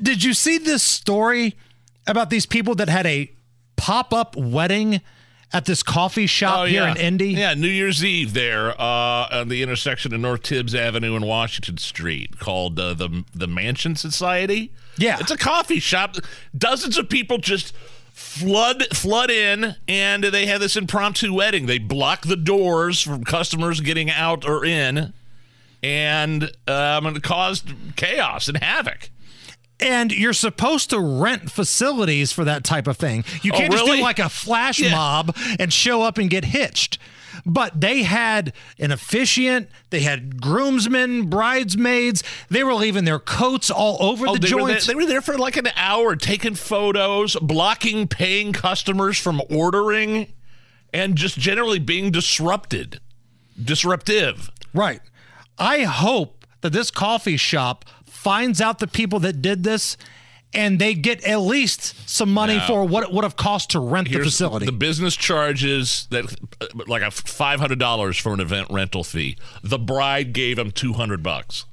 Did you see this story about these people that had a pop up wedding at this coffee shop Oh, here yeah. in Indy? Yeah, New Year's Eve there uh, on the intersection of North Tibbs Avenue and Washington Street called uh, the the Mansion Society. Yeah. It's a coffee shop. Dozens of people just flood flood in and they have this impromptu wedding. They block the doors from customers getting out or in and um, it caused chaos and havoc. And you're supposed to rent facilities for that type of thing. You Oh, can't just really? do like a flash Yeah. mob and show up and get hitched. But they had an officiant, they had groomsmen, bridesmaids. They were leaving their coats all over oh, the Oh, they were, there, joints. they were there for like an hour taking photos, blocking paying customers from ordering, and just generally being disrupted. Disruptive. Right. I hope that this coffee shop finds out the people that did this and they get at least some money for what it would have cost to rent the facility. The business charges that uh, like a five hundred dollars for an event rental fee. The bride gave him two hundred bucks.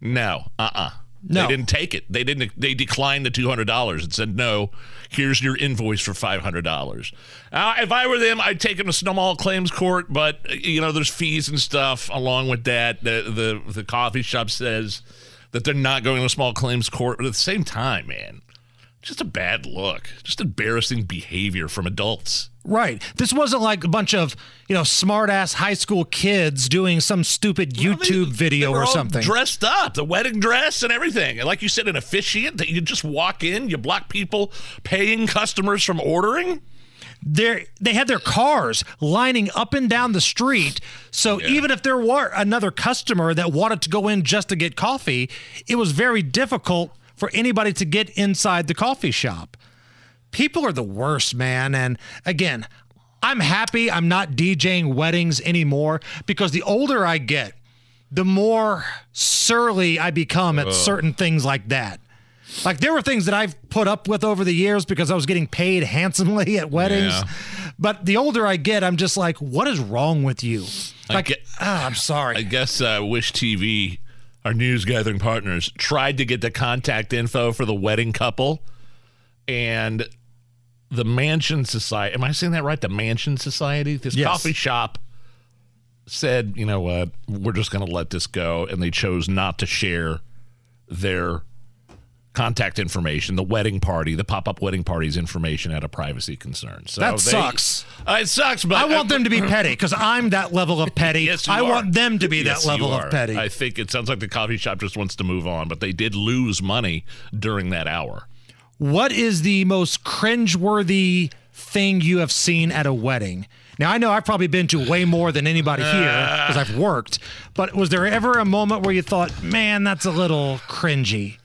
No, uh, uh No. They didn't take it. They didn't. They declined the two hundred dollars and said, "No, here's your invoice for five hundred dollars." Uh, if I were them, I'd take them to small claims court, but uh, you know, there's fees and stuff along with that. The the the coffee shop says that they're not going to small claims court, but at the same time, man, just a bad look, just embarrassing behavior from adults. right. This wasn't like a bunch of, you know, smart ass high school kids doing some stupid YouTube They- video they or all something. Dressed up, the wedding dress and everything. And like you said, an officiant that you just walk in, you block people paying customers from ordering. They're, they had their cars lining up and down the street. So even if there were another customer that wanted to go in just to get coffee, it was very difficult for anybody to get inside the coffee shop. People are the worst, man. And again, I'm happy I'm not DJing weddings anymore because the older I get, the more surly I become at certain things like that. Like there were things that I've put up with over the years because I was getting paid handsomely at weddings. Yeah. But the older I get, I'm just like, what is wrong with you? Like, get- ah, I'm sorry. I guess uh, Wish TV, our news gathering partners, tried to get the contact info for the wedding couple, and the Mansion Society. Am I saying that right? The Mansion Society. This Yes. coffee shop said, you know what, we're just going to let this go, and they chose not to share their contact information, the wedding party, the pop-up wedding party's information out of privacy concerns. So That they- sucks. Uh, it sucks, but I want them to be petty because I'm that level of petty. Yes, I are. want them to be Yes, that level of petty. I think it sounds like the coffee shop just wants to move on, but they did lose money during that hour. What is the most cringeworthy thing you have seen at a wedding? Now I know I've probably been to way more than anybody here because I've worked, but was there ever a moment where you thought, "Man, that's a little cringy"?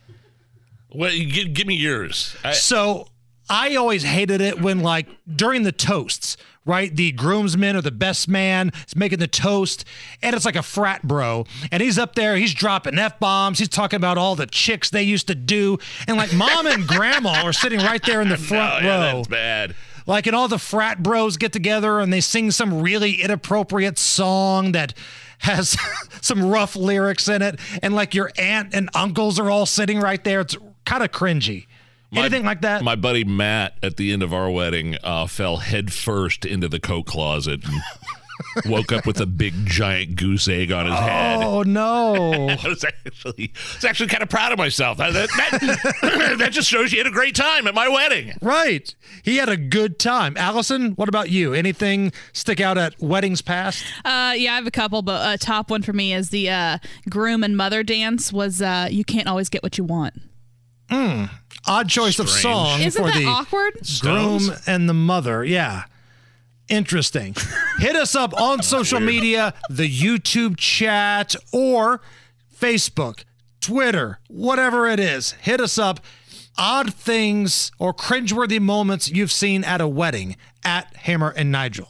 Well, give, give me yours. I, So I always hated it when, like, during the toasts, right? The groomsman or the best man is making the toast, and it's like a frat bro. And he's up there, he's dropping F bombs. He's talking about all the chicks they used to do. And, like, mom and grandma are sitting right there in the front yeah, row. that's bad. Like, and all the frat bros get together and they sing some really inappropriate song that has some rough lyrics in it. And, like, your aunt and uncles are all sitting right there. It's kind of cringy. Anything like that? My buddy Matt at the end of our wedding uh, fell headfirst into the coat closet and woke up with a big giant goose egg on his head. Oh no! I was actually, I was actually kind of proud of myself. That, that, that just shows you had a great time at my wedding. right, he had a good time. Allison, what about you? Anything stick out at weddings past? Uh, yeah, I have a couple, but a top one for me is the uh, groom and mother dance. Was uh, you can't always get what you want. Hmm. Odd choice of song Isn't for that the awkward? groom Stones? and the mother. Yeah. Interesting. Hit us up on social media, the YouTube chat, or Facebook, Twitter, whatever it is. Hit us up. odd things or cringeworthy moments you've seen at a wedding at Hammer and Nigel.